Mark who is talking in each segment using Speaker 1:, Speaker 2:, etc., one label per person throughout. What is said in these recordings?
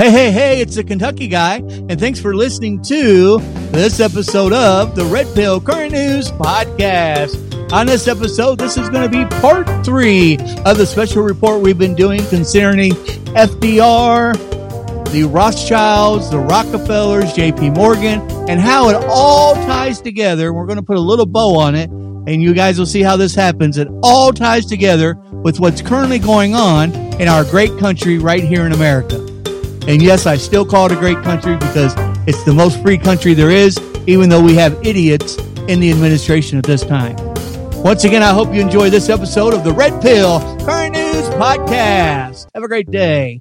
Speaker 1: Hey, hey, hey, it's the Kentucky guy, and thanks for listening to this episode of the Red Pill Current News Podcast. On this episode, this is going to be part three of the special report we've been doing concerning FDR, the Rothschilds, the Rockefellers, JP Morgan, and how it all ties together. We're going to put a little bow on it, and you guys will see how this happens. It all ties together with what's currently going on in our great country right here in America. And yes, I still call it a great country because it's the most free country there is, even though we have idiots in the administration at this time. Once again, I hope you enjoy this episode of the Red Pill Current News Podcast. Have a great day.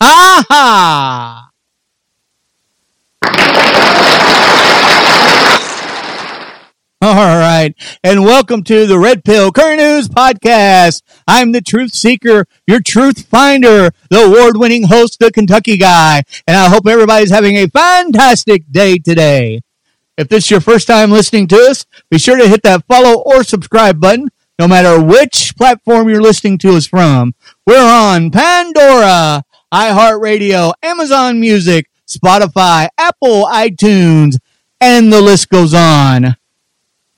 Speaker 1: Aha! All right. And welcome to the Red Pill Current News Podcast. I'm the truth seeker, your truth finder, the award winning host, the Kentucky guy. And I hope everybody's having a fantastic day today. If this is your first time listening to us, be sure to hit that follow or subscribe button, no matter which platform you're listening to us from. We're on Pandora, iHeartRadio, Amazon Music, Spotify, Apple, iTunes, and the list goes on.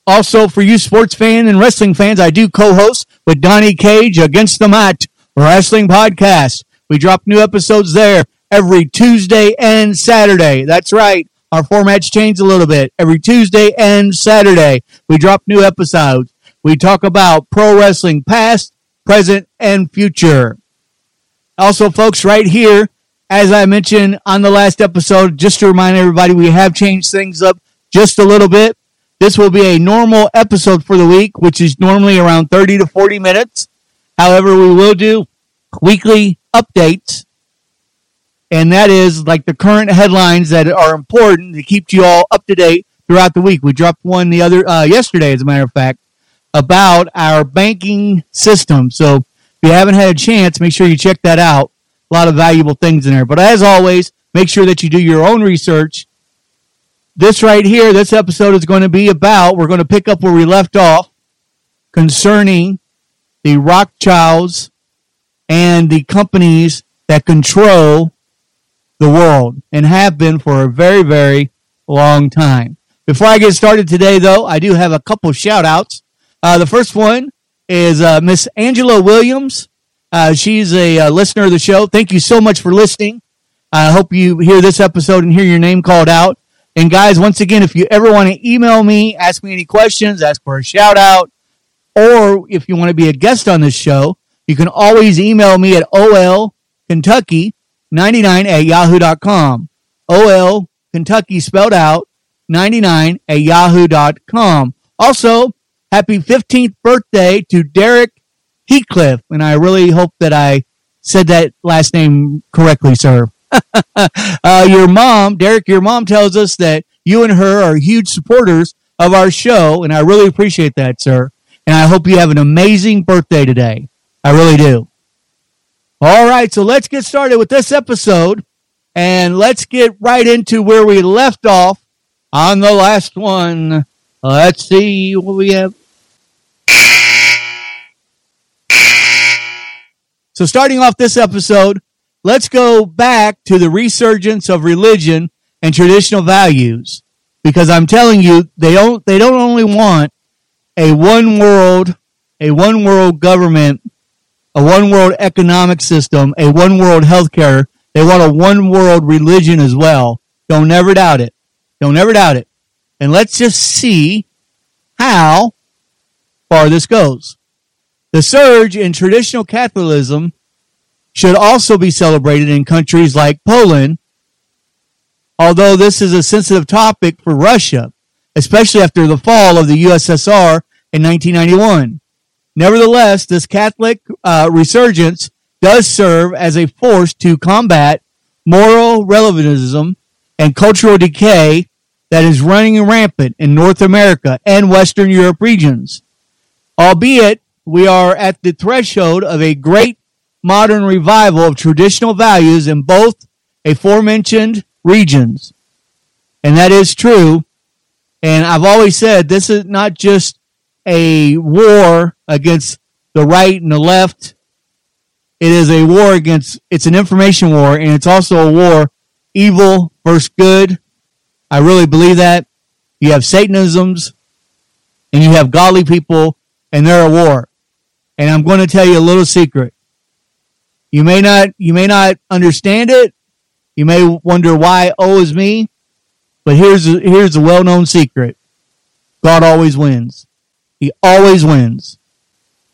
Speaker 1: Also, for you sports fan and wrestling fans, I do co-host with Donnie Cage Against the Mat Wrestling Podcast. We drop new episodes there every Tuesday and Saturday. That's right. Our format's changed a little bit. Every Tuesday and Saturday, we drop new episodes. We talk about pro wrestling past, present, and future. Also, folks, right here, as I mentioned on the last episode, just to remind everybody, we have changed things up just a little bit. This will be a normal episode for the week, which is normally around 30 to 40 minutes. However, we will do weekly updates. And that is like the current headlines that are important to keep you all up to date throughout the week. We dropped one the other, uh, yesterday, as a matter of fact, about our banking system. So if you haven't had a chance, make sure you check that out. A lot of valuable things in there. But as always, make sure that you do your own research. This right here, this episode is going to be about, we're going to pick up where we left off concerning the Rothschilds and the companies that control the world and have been for a very, very long time. Before I get started today, though, I do have a couple shout outs. Uh, the first one is uh, Miss Angela Williams. Uh, she's a uh, listener of the show. Thank you so much for listening. I hope you hear this episode and hear your name called out. And guys, once again, if you ever want to email me, ask me any questions, ask for a shout out, or if you want to be a guest on this show, you can always email me at olkentucky99 at yahoo.com. OL Kentucky spelled out 99 at yahoo.com. Also, happy 15th birthday to Derek Heathcliff. And I really hope that I said that last name correctly, sir. uh, your mom, Derek, your mom tells us that you and her are huge supporters of our show. And I really appreciate that, sir. And I hope you have an amazing birthday today. I really do. All right. So let's get started with this episode and let's get right into where we left off on the last one. Let's see what we have. So starting off this episode, let's go back to the resurgence of religion and traditional values because I'm telling you they don't they don't only want a one world a one world government, a one world economic system, a one world healthcare. They want a one world religion as well. Don't ever doubt it. Don't ever doubt it. And let's just see how far this goes. The surge in traditional Catholicism should also be celebrated in countries like Poland, although this is a sensitive topic for Russia, especially after the fall of the USSR in 1991. Nevertheless, this Catholic uh, resurgence does serve as a force to combat moral relativism, and cultural decay that is running rampant in North America and Western Europe regions. Albeit we are at the threshold of a great modern revival of traditional values in both aforementioned regions. And that is true. And I've always said this is not just a war against the right and the left. It is a war against, it's an information war, and it's also a war evil versus good. I really believe that. You have Satanisms, and you have godly people, and they're at war. And I'm going to tell you a little secret. You may not, you may not understand it. You may wonder why, oh, is me. But here's, here's a well-known secret. God always wins. He always wins.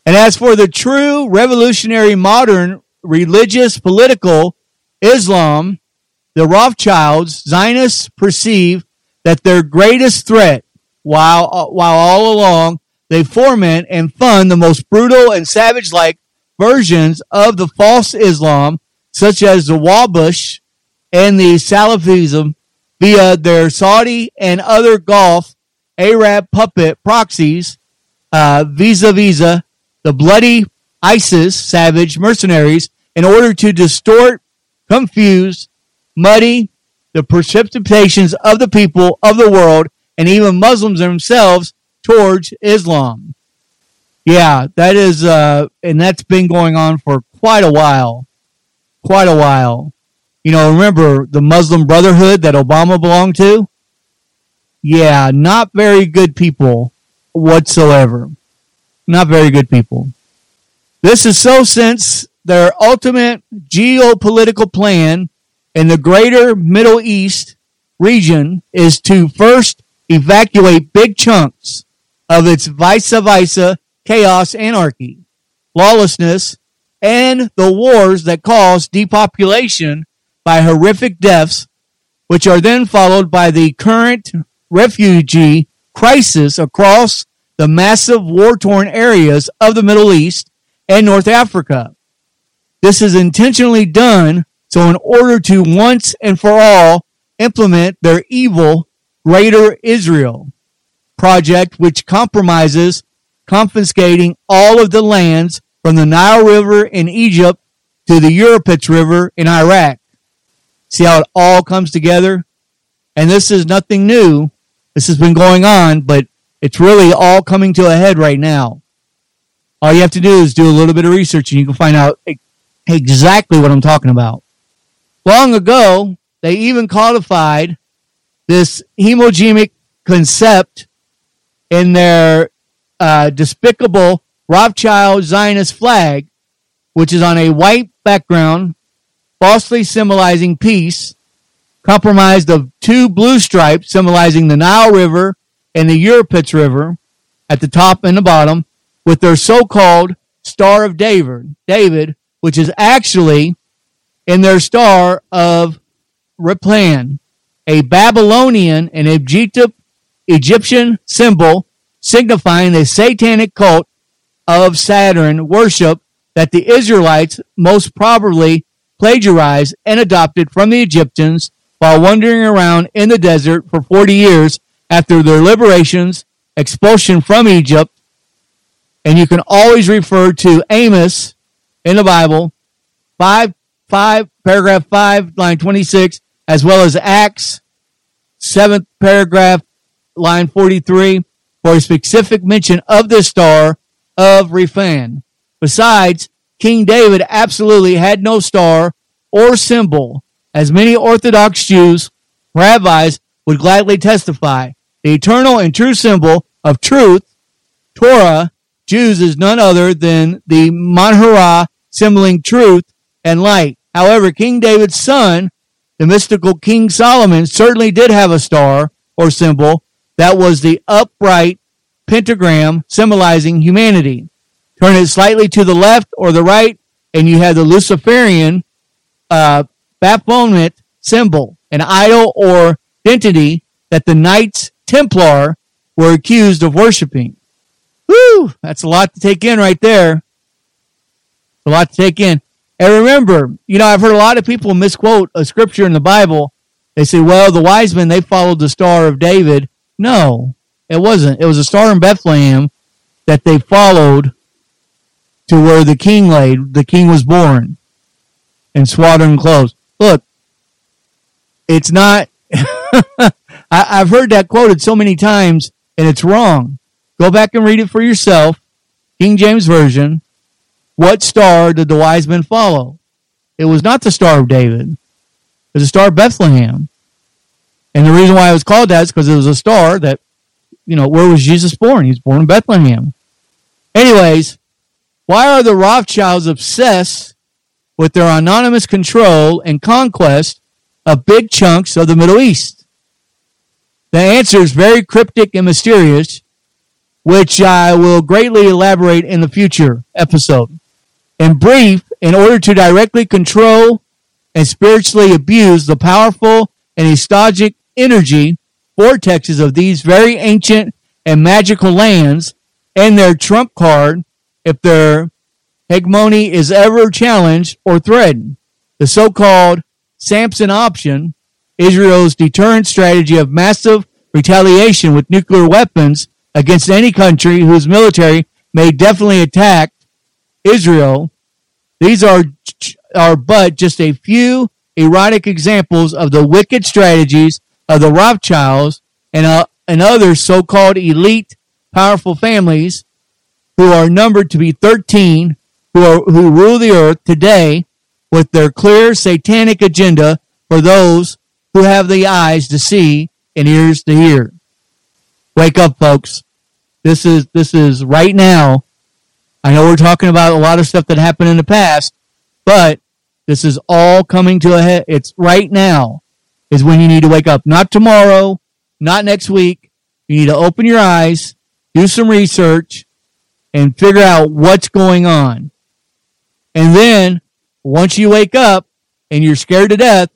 Speaker 1: And as for the true revolutionary modern religious political Islam, the Rothschilds, Zionists perceive that their greatest threat, while, while all along they foment and fund the most brutal and savage-like versions of the false Islam, such as the Wahhabism and the Salafism, via their Saudi and other Gulf Arab puppet proxies, uh, Visa Visa, the bloody ISIS savage mercenaries, in order to distort, confuse, muddy the precipitations of the people of the world and even Muslims themselves towards Islam. Yeah, that is, uh, and that's been going on for quite a while. Quite a while. You know, remember the Muslim Brotherhood that Obama belonged to? Yeah, not very good people whatsoever. Not very good people. This is so since their ultimate geopolitical plan in the greater Middle East region is to first evacuate big chunks of its vice versa chaos, anarchy, lawlessness, and the wars that cause depopulation by horrific deaths, which are then followed by the current refugee crisis across the massive war torn areas of the Middle East and North Africa. This is intentionally done so in order to once and for all implement their evil Greater Israel project, which compromises confiscating all of the lands from the Nile River in Egypt to the Euphrates River in Iraq. See how it all comes together? And this is nothing new. This has been going on, but it's really all coming to a head right now. All you have to do is do a little bit of research and you can find out exactly what I'm talking about. Long ago, they even codified this hemogenic concept in their uh, despicable Rothschild Zionist flag, which is on a white background, falsely symbolizing peace, comprised of two blue stripes symbolizing the Nile River and the Euphrates River at the top and the bottom, with their so-called Star of David, David, which is actually in their star of Rephan, a Babylonian and Egyptian symbol signifying the satanic cult of Saturn worship that the Israelites most probably plagiarized and adopted from the Egyptians while wandering around in the desert for 40 years after their liberations, expulsion from Egypt. And you can always refer to Amos in the Bible, 5 5, paragraph 5, line 26, as well as Acts 7th paragraph, line 43, for a specific mention of the star of Rephan. Besides, King David absolutely had no star or symbol, as many Orthodox Jews, rabbis would gladly testify. The eternal and true symbol of truth, Torah, Jews is none other than the Menorah, symboling truth and light. However, King David's son, the mystical King Solomon, certainly did have a star or symbol that was the upright pentagram symbolizing humanity. Turn it slightly to the left or the right, and you have the Luciferian uh, Baphomet symbol, an idol or entity that the Knights Templar were accused of worshiping. Whew, that's a lot to take in right there. A lot to take in. And remember, you know, I've heard a lot of people misquote a scripture in the Bible. They say, well, the wise men, they followed the Star of David. No, it wasn't. It was a star in Bethlehem that they followed to where the king lay. The king was born in swaddling clothes. Look, it's not. I, I've heard that quoted so many times, and it's wrong. Go back and read it for yourself. King James Version. What star did the wise men follow? It was not the Star of David. It was the Star of Bethlehem. And the reason why it was called that is because it was a star that, you know, where was Jesus born? He was born in Bethlehem. Anyways, why are the Rothschilds obsessed with their anonymous control and conquest of big chunks of the Middle East? The answer is very cryptic and mysterious, which I will greatly elaborate in the future episode. In brief, in order to directly control and spiritually abuse the powerful and nostalgic energy vortexes of these very ancient and magical lands and their trump card if their hegemony is ever challenged or threatened. The so-called Samson option, Israel's deterrent strategy of massive retaliation with nuclear weapons against any country whose military may definitely attack Israel. These are, are but just a few erotic examples of the wicked strategies of the Rothschilds and, uh, and other so-called elite powerful families who are numbered to be 13 who, are, who rule the earth today with their clear satanic agenda for those who have the eyes to see and ears to hear. Wake up, folks. This is, this is right now. I know we're talking about a lot of stuff that happened in the past, but this is all coming to a head. It's right now is when you need to wake up. Not tomorrow, not next week. You need to open your eyes, do some research, and figure out what's going on. And then once you wake up and you're scared to death,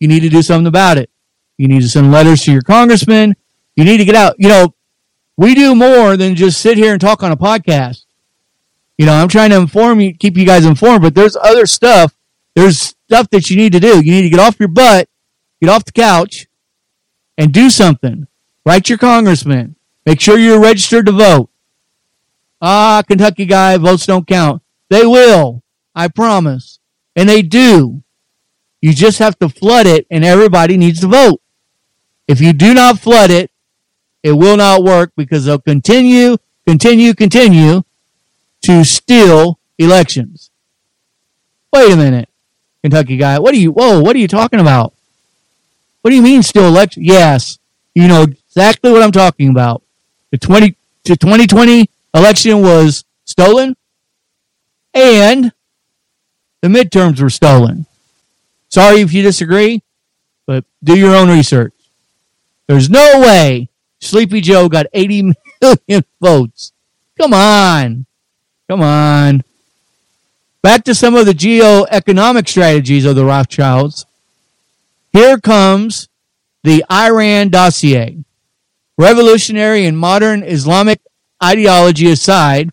Speaker 1: you need to do something about it. You need to send letters to your congressman. You need to get out. You know, we do more than just sit here and talk on a podcast. You know, I'm trying to inform you, keep you guys informed, but there's other stuff. There's stuff that you need to do. You need to get off your butt, get off the couch, and do something. Write your congressman. Make sure you're registered to vote. Ah, Kentucky guy, votes don't count. They will. I promise. And they do. You just have to flood it and everybody needs to vote. If you do not flood it, it will not work because they'll continue, continue, continue to steal elections. Wait a minute, Kentucky guy. What are you, whoa, what are you talking about? What do you mean still elections? Yes, you know exactly what I'm talking about. The 20 to 2020 election was stolen and the midterms were stolen. Sorry if you disagree, but do your own research. There's no way Sleepy Joe got 80 million votes. Come on. Come on. Back to some of the geoeconomic strategies of the Rothschilds. Here comes the Iran dossier. Revolutionary and modern Islamic ideology aside,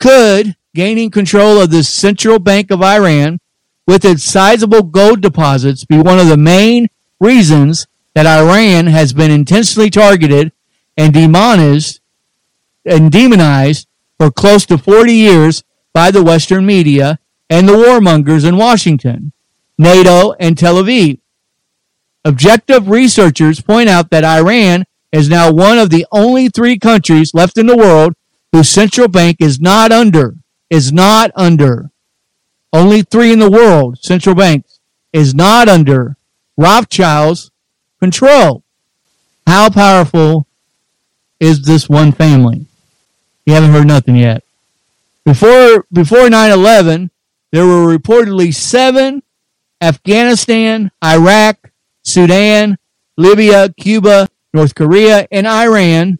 Speaker 1: could gaining control of the central bank of Iran with its sizable gold deposits be one of the main reasons that Iran has been intentionally targeted and demonized and demonized for close to 40 years by the Western media and the warmongers in Washington, NATO, and Tel Aviv. Objective researchers point out that Iran is now one of the only three countries left in the world whose central bank is not under is not under. Only three in the world, central banks, is not under Rothschild's control. How powerful is this one family? You haven't heard nothing yet. Before before 9/11, there were reportedly 7 Afghanistan, Iraq, Sudan, Libya, Cuba, North Korea, and Iran.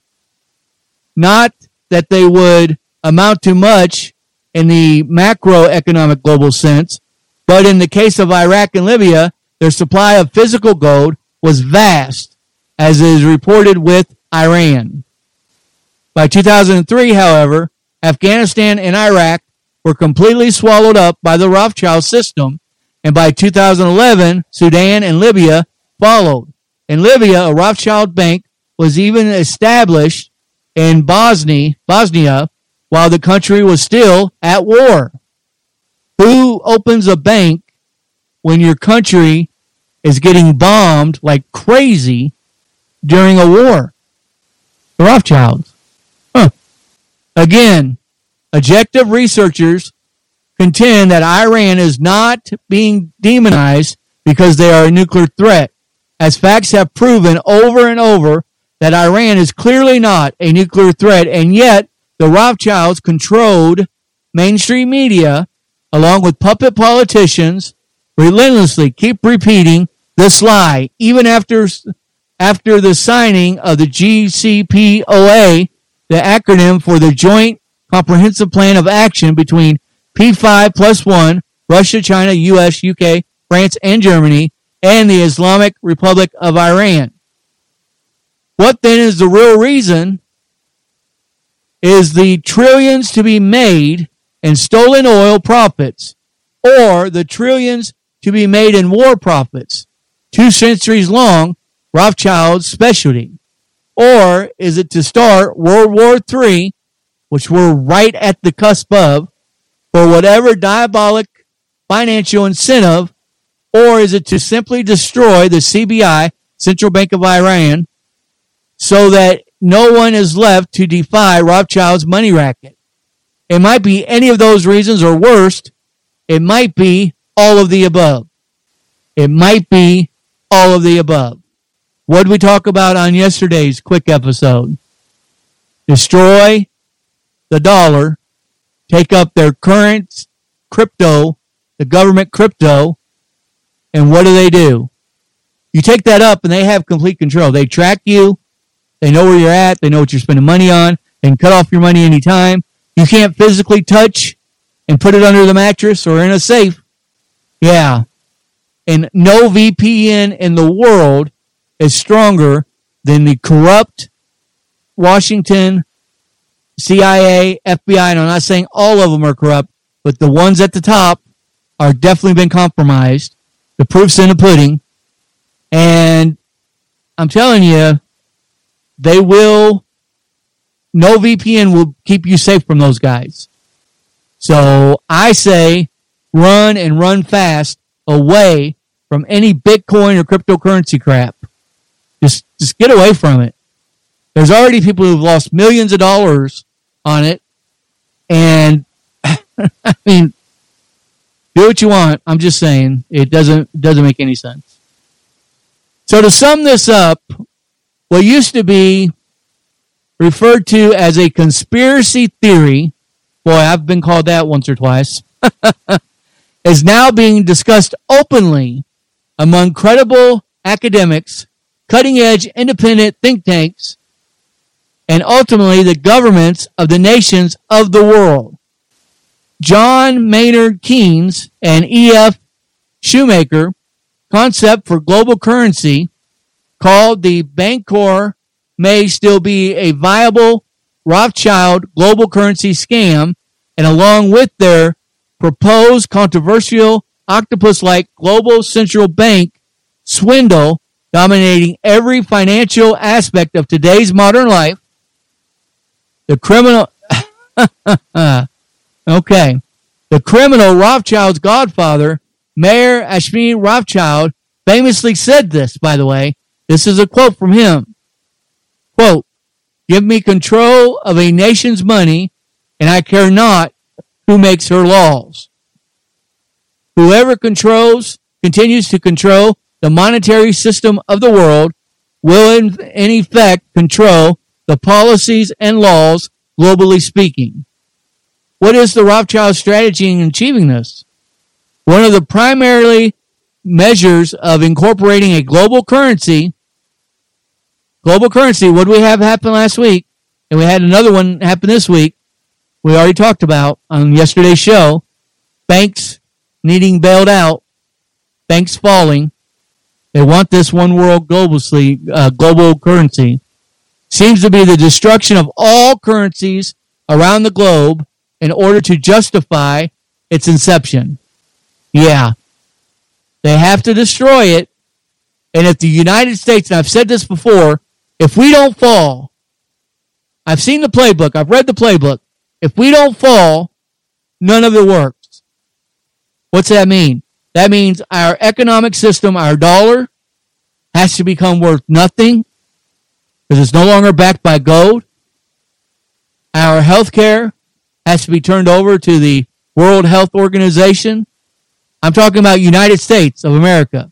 Speaker 1: Not that they would amount to much in the macroeconomic global sense, but in the case of Iraq and Libya, their supply of physical gold was vast, as is reported with Iran. By 2003, however, Afghanistan and Iraq were completely swallowed up by the Rothschild system, and by 2011, Sudan and Libya followed. In Libya, a Rothschild bank was even established in Bosnia, Bosnia while the country was still at war. Who opens a bank when your country is getting bombed like crazy during a war? The Rothschilds. Huh. Again, objective researchers contend that Iran is not being demonized because they are a nuclear threat, as facts have proven over and over that Iran is clearly not a nuclear threat, and yet the Rothschilds controlled mainstream media along with puppet politicians relentlessly keep repeating this lie even after after the signing of the JCPOA, the acronym for the Joint Comprehensive Plan of Action between P5 plus 1, Russia, China, US, UK, France, and Germany, and the Islamic Republic of Iran. What then is the real reason? Is the trillions to be made in stolen oil profits or the trillions to be made in war profits, two centuries long, Rothschild's specialty? Or is it to start World War III, which we're right at the cusp of, for whatever diabolic financial incentive, or is it to simply destroy the CBI, Central Bank of Iran, so that no one is left to defy Rothschild's money racket? It might be any of those reasons, or worst, it might be all of the above. It might be all of the above. What did we talk about on yesterday's quick episode? Destroy the dollar take up their current crypto, the government crypto, and what do they do? You take that up and they have complete control. They track you. They know where you're at. They know what you're spending money on. Can cut off your money anytime. You can't physically touch and put it under the mattress or in a safe. Yeah. And no VPN in the world is stronger than the corrupt Washington CIA, FBI, and I'm not saying all of them are corrupt, but the ones at the top are definitely been compromised. The proof's in the pudding. And I'm telling you, they will, no VPN will keep you safe from those guys. So I say run and run fast away from any Bitcoin or cryptocurrency crap. Just, just get away from it. There's already people who've lost millions of dollars on it. And I mean, do what you want. I'm just saying it doesn't doesn't make any sense. So to sum this up, what used to be referred to as a conspiracy theory, boy, I've been called that once or twice, is now being discussed openly among credible academics, cutting edge independent think tanks, and ultimately the governments of the nations of the world. John Maynard Keynes and E.F. Schumacher concept for global currency called the Bancor may still be a viable Rothschild global currency scam and along with their proposed controversial octopus-like global central bank swindle dominating every financial aspect of today's modern life the criminal. okay. The criminal Rothschild's godfather, Mayer Amschel Rothschild, famously said this, by the way. This is a quote from him. Quote, Give me control of a nation's money, and I care not who makes her laws. Whoever controls, continues to control the monetary system of the world will in, in effect control the policies and laws globally speaking. What is the Rothschild strategy in achieving this? One of the primarily measures of incorporating a global currency, global currency, what we have happen last week? And we had another one happen this week. We already talked about on yesterday's show. Banks needing bailed out, banks falling. They want this one world globally, uh, global currency seems to be the destruction of all currencies around the globe in order to justify its inception. Yeah. They have to destroy it. And if the United States, and I've said this before, if we don't fall, I've seen the playbook, I've read the playbook. If we don't fall, none of it works. What's that mean? That means our economic system, our dollar, has to become worth nothing because it's no longer backed by gold. Our health care has to be turned over to the World Health Organization. I'm talking about United States of America.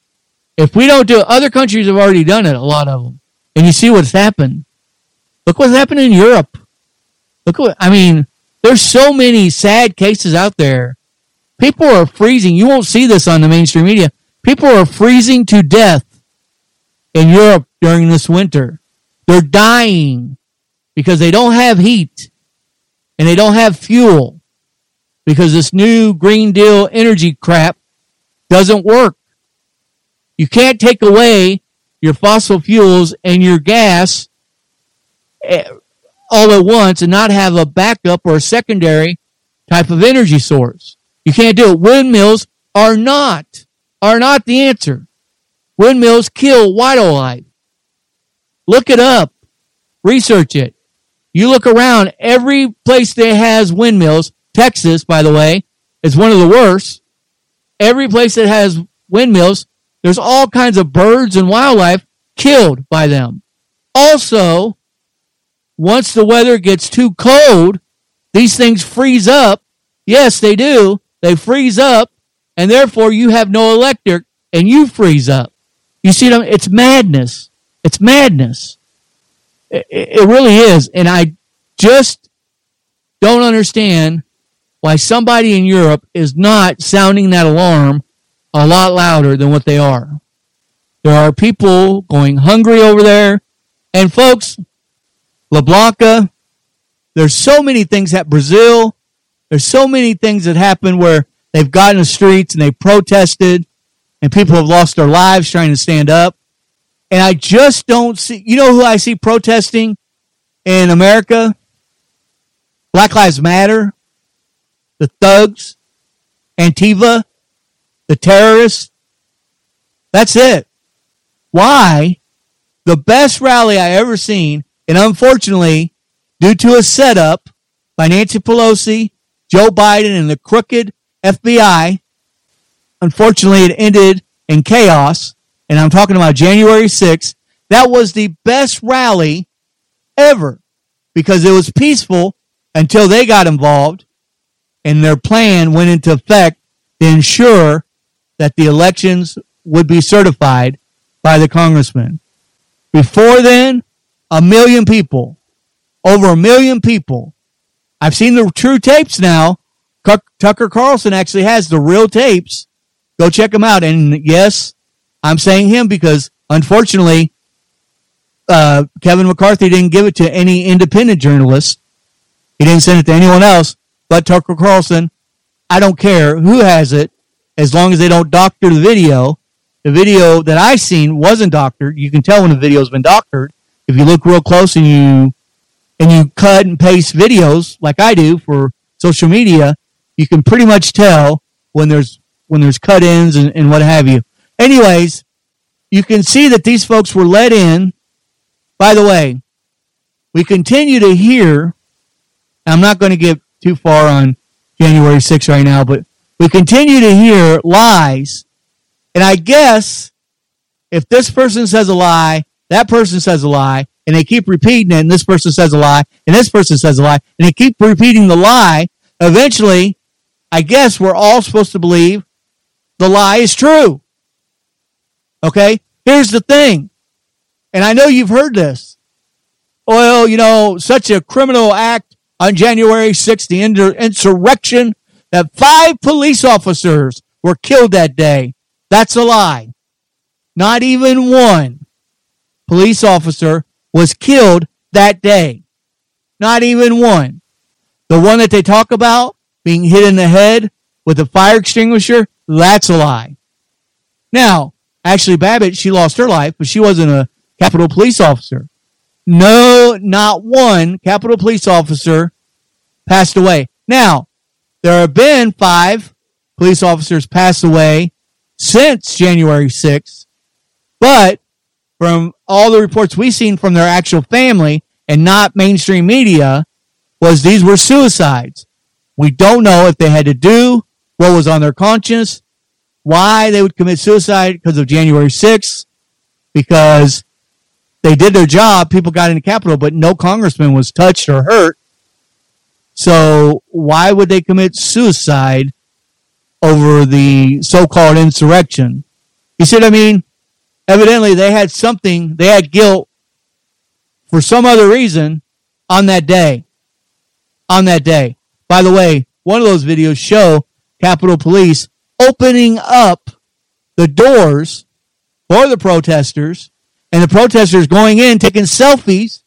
Speaker 1: If we don't do it, other countries have already done it, a lot of them. And you see what's happened. Look what's happened in Europe. Look what, I mean, there's so many sad cases out there. People are freezing. You won't see this on the mainstream media. People are freezing to death in Europe during this winter. They're dying because they don't have heat and they don't have fuel because this new Green Deal energy crap doesn't work. You can't take away your fossil fuels and your gas eh, all at once and not have a backup or a secondary type of energy source. You can't do it. Windmills are not, are not the answer. Windmills kill wildlife. Look it up. Research it. You look around, every place that has windmills, Texas, by the way, is one of the worst. Every place that has windmills, there's all kinds of birds and wildlife killed by them. Also, once the weather gets too cold, these things freeze up. Yes, they do. They freeze up, and therefore you have no electric and you freeze up. You see, them it's madness. It's madness. It, really is. And I just don't understand why somebody in Europe is not sounding that alarm a lot louder than what they are. There are people going hungry over there. And folks, LaBlanca, there's so many things at Brazil. There's so many things that happen where they've gotten the streets and they protested and people have lost their lives trying to stand up. And I just don't see, you know who I see protesting in America? Black Lives Matter, the thugs, Antifa, the terrorists. That's it. Why? The best rally I ever seen, and unfortunately, due to a setup by Nancy Pelosi, Joe Biden, and the crooked FBI, unfortunately, it ended in chaos. And I'm talking about January 6th. That was the best rally ever because it was peaceful until they got involved and their plan went into effect to ensure that the elections would be certified by the congressman. Before then, a million people, over a million people. I've seen the true tapes now. Tucker Carlson actually has the real tapes Go check them out. And yes, I'm saying him because unfortunately, uh, Kevin McCarthy didn't give it to any independent journalist. He didn't send it to anyone else but Tucker Carlson. I don't care who has it as long as they don't doctor the video. The video that I've seen wasn't doctored. You can tell when the video's been doctored. If you look real close and you and you cut and paste videos like I do for social media, you can pretty much tell when there's when there's cut ins and, and what have you. Anyways, you can see that these folks were let in. By the way, we continue to hear, I'm not going to get too far on January 6th right now, but we continue to hear lies. And I guess if this person says a lie, that person says a lie, and they keep repeating it, and this person says a lie, and this person says a lie, and they keep repeating the lie, eventually, I guess we're all supposed to believe the lie is true. Okay? Here's the thing. And I know you've heard this. Well, you know, such a criminal act on January 6th, the insurrection, that five police officers were killed that day. That's a lie. Not even one police officer was killed that day. Not even one. The one that they talk about being hit in the head with a fire extinguisher, that's a lie. Now, Ashley Babbitt, she lost her life, but she wasn't a Capitol police officer. No, not one Capitol police officer passed away. Now, there have been five police officers pass away since January 6th, but from all the reports we've seen from their actual family and not mainstream media was these were suicides. We don't know if they had to do what was on their conscience, why they would commit suicide because of January 6th, because they did their job, people got into Capitol, but no congressman was touched or hurt. So why would they commit suicide over the so-called insurrection? You see what I mean? Evidently they had something, they had guilt for some other reason on that day. On that day. By the way, one of those videos show Capitol Police opening up the doors for the protesters and the protesters going in taking selfies.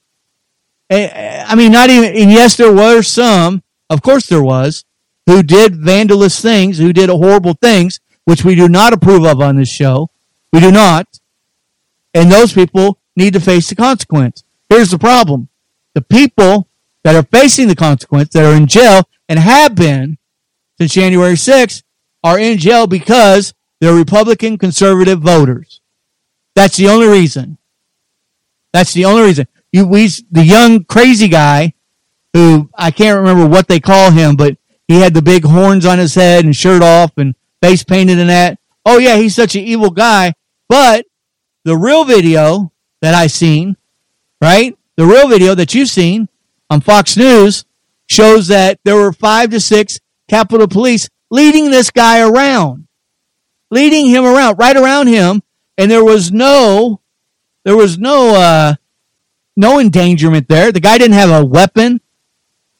Speaker 1: Eh, eh, I mean, not even, and yes, there were some, of course there was, who did vandalous things, who did horrible things, which we do not approve of on this show. We do not. And those people need to face the consequence. Here's the problem. The people that are facing the consequence, that are in jail and have been since January 6th, are in jail because they're Republican conservative voters. That's the only reason. That's the only reason. You, we, the young crazy guy who I can't remember what they call him, but he had the big horns on his head and shirt off and face painted and that. Oh yeah, he's such an evil guy. But the real video that I seen, right? The real video that you've seen on Fox News shows that there were five to six Capitol Police leading this guy around, leading him around, right around him, and there was no, there was no, uh, no endangerment there. The guy didn't have a weapon,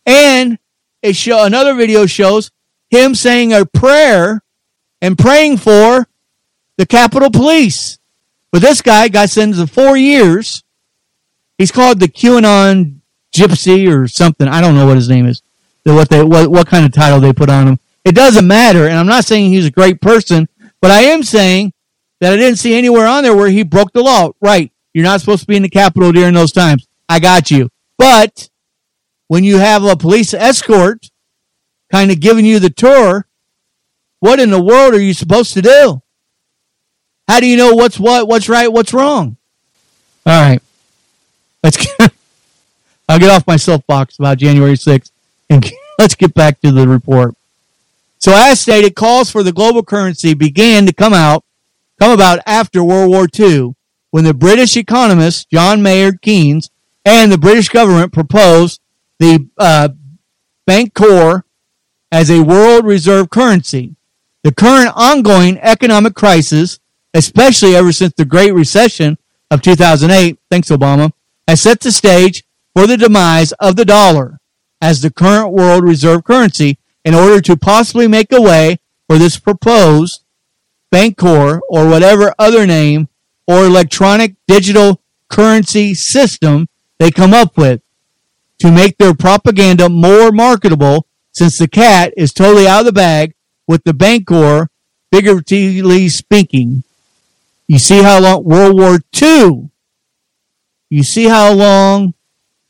Speaker 1: and a show another video shows him saying a prayer and praying for the Capitol Police. But this guy got sentenced to four years. He's called the QAnon Gypsy or something. I don't know what his name is. What they what what kind of title they put on him. It doesn't matter. And I'm not saying he's a great person, but I am saying that I didn't see anywhere on there where he broke the law. Right. You're not supposed to be in the Capitol during those times. I got you. But when you have a police escort kind of giving you the tour, what in the world are you supposed to do? How do you know what's what, what's right, what's wrong? All right. Let's get, I'll get off my soapbox about January 6th and let's get back to the report. So as stated, calls for the global currency began to come out, come about after World War II, when the British economist John Maynard Keynes and the British government proposed the uh, Bancor as a world reserve currency. The current ongoing economic crisis, especially ever since the Great Recession of 2008, thanks Obama, has set the stage for the demise of the dollar as the current world reserve currency in order to possibly make a way for this proposed Bancor or whatever other name or electronic digital currency system they come up with to make their propaganda more marketable since the cat is totally out of the bag with the Bancor figuratively speaking. You see how long World War II, you see how long,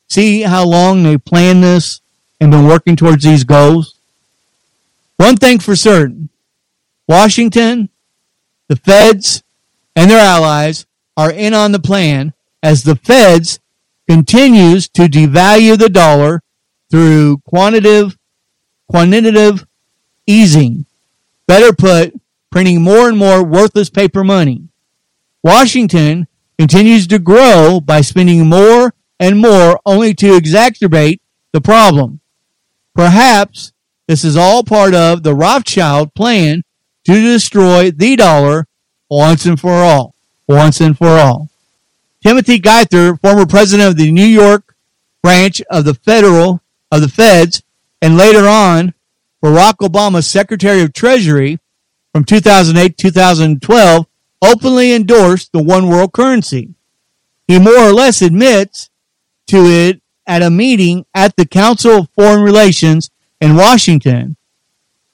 Speaker 1: see how long they planned this and been working towards these goals? One thing for certain Washington, the feds, and their allies are in on the plan as the feds continues to devalue the dollar through quantitative quantitative easing. Better put, printing more and more worthless paper money. Washington continues to grow by spending more and more only to exacerbate the problem. Perhaps this is all part of the Rothschild plan to destroy the dollar once and for all. Once and for all. Timothy Geithner, former president of the New York branch of the federal of the feds, and later on Barack Obama's Secretary of Treasury from 2008 2012, openly endorsed the one world currency. He more or less admits to it at a meeting at the Council of Foreign Relations in Washington,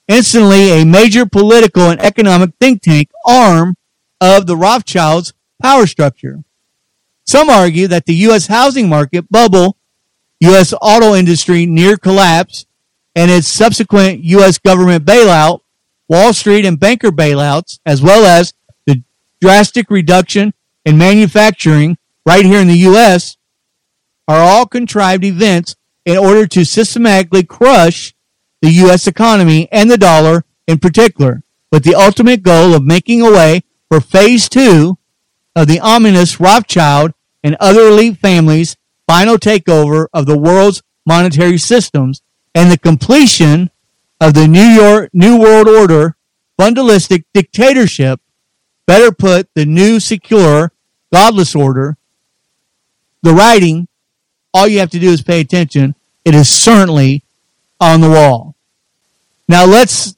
Speaker 1: instantly a major political and economic think tank arm of the Rothschilds' power structure. Some argue that the U.S. housing market bubble, U.S. auto industry near collapse, and its subsequent U.S. government bailout, Wall Street and banker bailouts, as well as the drastic reduction in manufacturing right here in the U.S., are all contrived events in order to systematically crush the U.S. economy and the dollar in particular, with the ultimate goal of making a way for phase two of the ominous Rothschild and other elite families' final takeover of the world's monetary systems and the completion of the New York New World Order fundamentalistic dictatorship, better put, the new secure godless order. The writing, all you have to do is pay attention. It is certainly on the wall. Now let's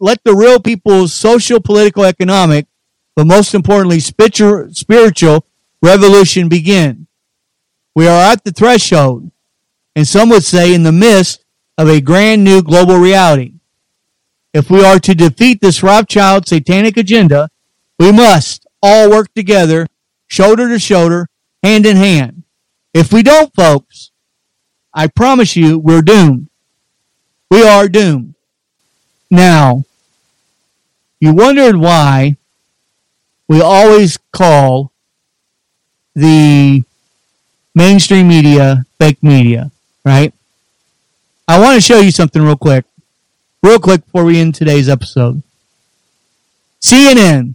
Speaker 1: let the real people's social, political, economic, but most importantly, spiritual revolution begin. We are at the threshold, and some would say in the midst of a grand new global reality. If we are to defeat this Rothschild satanic agenda, we must all work together, shoulder to shoulder, hand in hand. If we don't, folks, I promise you we're doomed. We are doomed. Now, you wondered why we always call the mainstream media fake media, right? I want to show you something real quick. Real quick before we end today's episode. CNN.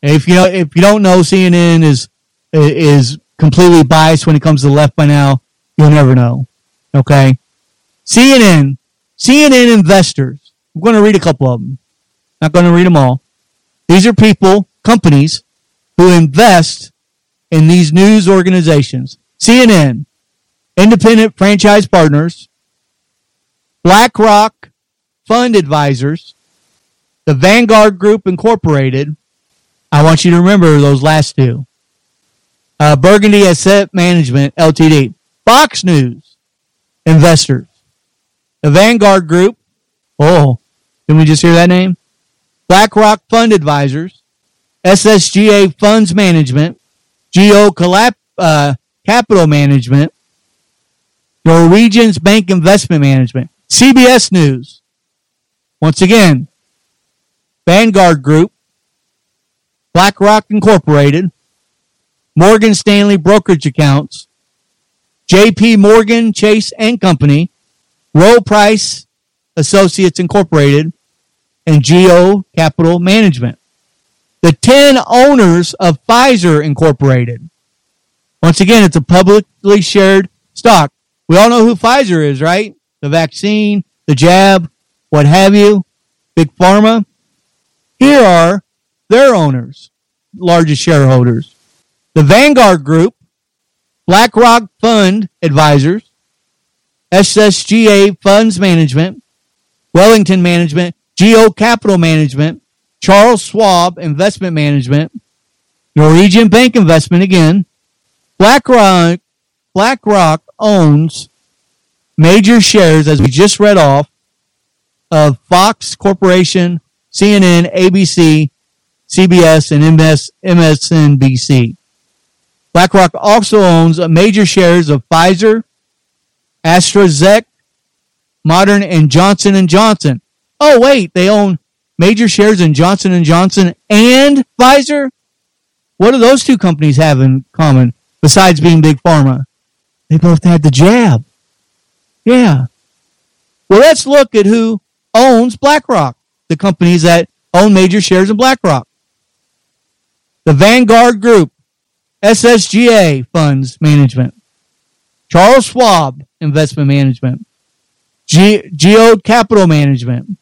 Speaker 1: If you know, if you don't know, CNN is is completely biased when it comes to the left by now. You'll never know. Okay. CNN, CNN investors. I'm going to read a couple of them. Not going to read them all. These are people, companies who invest in these news organizations. CNN, Independent Franchise Partners, BlackRock Fund Advisors, the Vanguard Group Incorporated. I want you to remember those last two. Uh, Burgundy Asset Management Ltd. Fox News Investors. The Vanguard Group. Oh, did we just hear that name? BlackRock Fund Advisors. SSGA Funds Management. Geo Collap, uh, Capital Management. Norwegians Bank Investment Management. CBS News. Once again, Vanguard Group, BlackRock Incorporated, Morgan Stanley Brokerage Accounts, JP Morgan Chase and Company, Rowe Price Associates Incorporated, and Geo Capital Management. The 10 owners of Pfizer Incorporated. Once again, it's a publicly shared stock. We all know who Pfizer is, right? The vaccine, the jab, what have you, Big Pharma. Here are their owners, largest shareholders. The Vanguard Group, BlackRock Fund Advisors, SSGA Funds Management, Wellington Management, Geo Capital Management, Charles Schwab Investment Management, Norwegian Bank Investment again. BlackRock, BlackRock owns major shares, as we just read off, of Fox Corporation, CNN, ABC, CBS, and MS, MSNBC. BlackRock also owns major shares of Pfizer, AstraZeneca, Moderna, and Johnson and Johnson. Oh wait, they own major shares in Johnson Johnson and Pfizer. What do those two companies have in common besides being big pharma? They both had the jab. Yeah. Well, let's look at who owns BlackRock, the companies that own major shares in BlackRock. The Vanguard Group, SSGA Funds Management, Charles Schwab Investment Management, Ge- Geo Capital Management,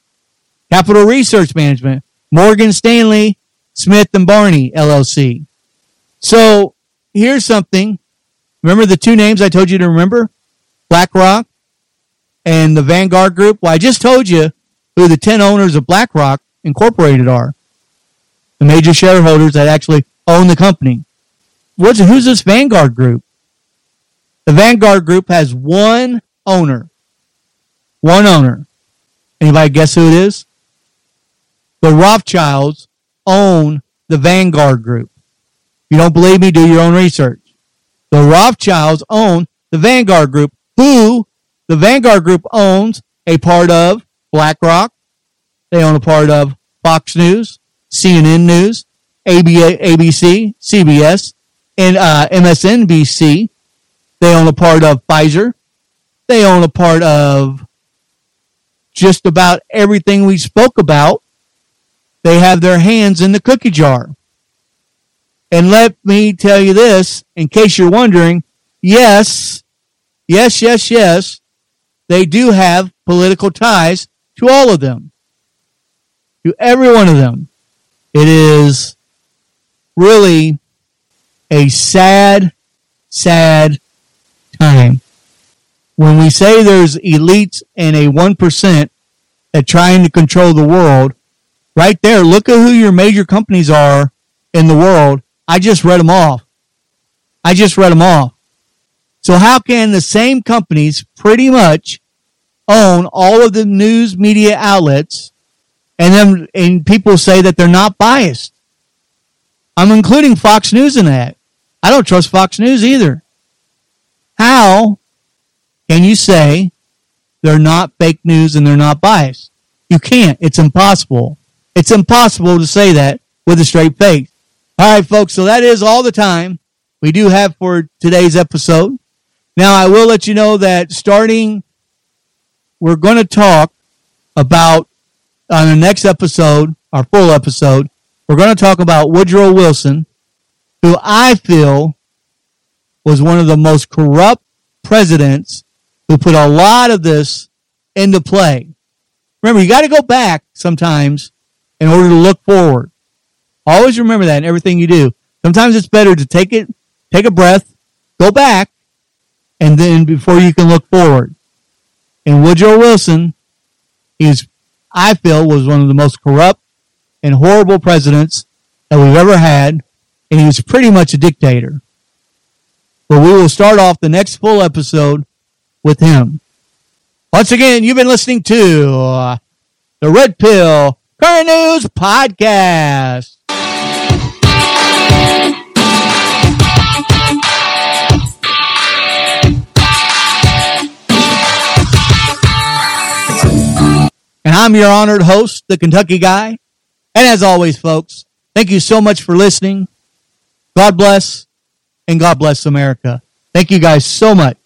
Speaker 1: Capital Research Management, Morgan Stanley, Smith and Barney LLC. So here's something. Remember the two names I told you to remember? BlackRock and the Vanguard Group. Well, I just told you who the 10 owners of BlackRock Incorporated are. The major shareholders that actually own the company. What's, who's this Vanguard Group? The Vanguard Group has one owner. One owner. Anybody guess who it is? The Rothschilds own the Vanguard Group. You don't believe me, do your own research. The Rothschilds own the Vanguard Group, who the Vanguard Group owns a part of BlackRock. They own a part of Fox News, CNN News, ABC, CBS, and uh, MSNBC. They own a part of Pfizer. They own a part of just about everything we spoke about. They have their hands in the cookie jar. And let me tell you this, in case you're wondering, yes, yes, yes, yes, they do have political ties to all of them, to every one of them. It is really a sad, sad time. When we say there's elites and a 1% that trying to control the world, right there, look at who your major companies are in the world. I just read them off. I just read them off. So how can the same companies pretty much own all of the news media outlets and then and people say that they're not biased? I'm including Fox News in that. I don't trust Fox News either. How can you say they're not fake news and they're not biased? You can't. It's impossible. It's impossible to say that with a straight face. All right, folks. So that is all the time we do have for today's episode. Now, I will let you know that starting, we're going to talk about on the next episode, our full episode, we're going to talk about Woodrow Wilson, who I feel was one of the most corrupt presidents who put a lot of this into play. Remember, you got to go back sometimes in order to look forward. Always remember that in everything you do. Sometimes it's better to take it, take a breath, go back, and then before you can look forward. And Woodrow Wilson, is, I feel, was one of the most corrupt and horrible presidents that we've ever had, and he was pretty much a dictator. But we will start off the next full episode with him. Once again, you've been listening to uh, the Red Pill Current News Podcast. And I'm your honored host, the Kentucky Guy. And as always, folks, thank you so much for listening. God bless and God bless America. Thank you guys so much.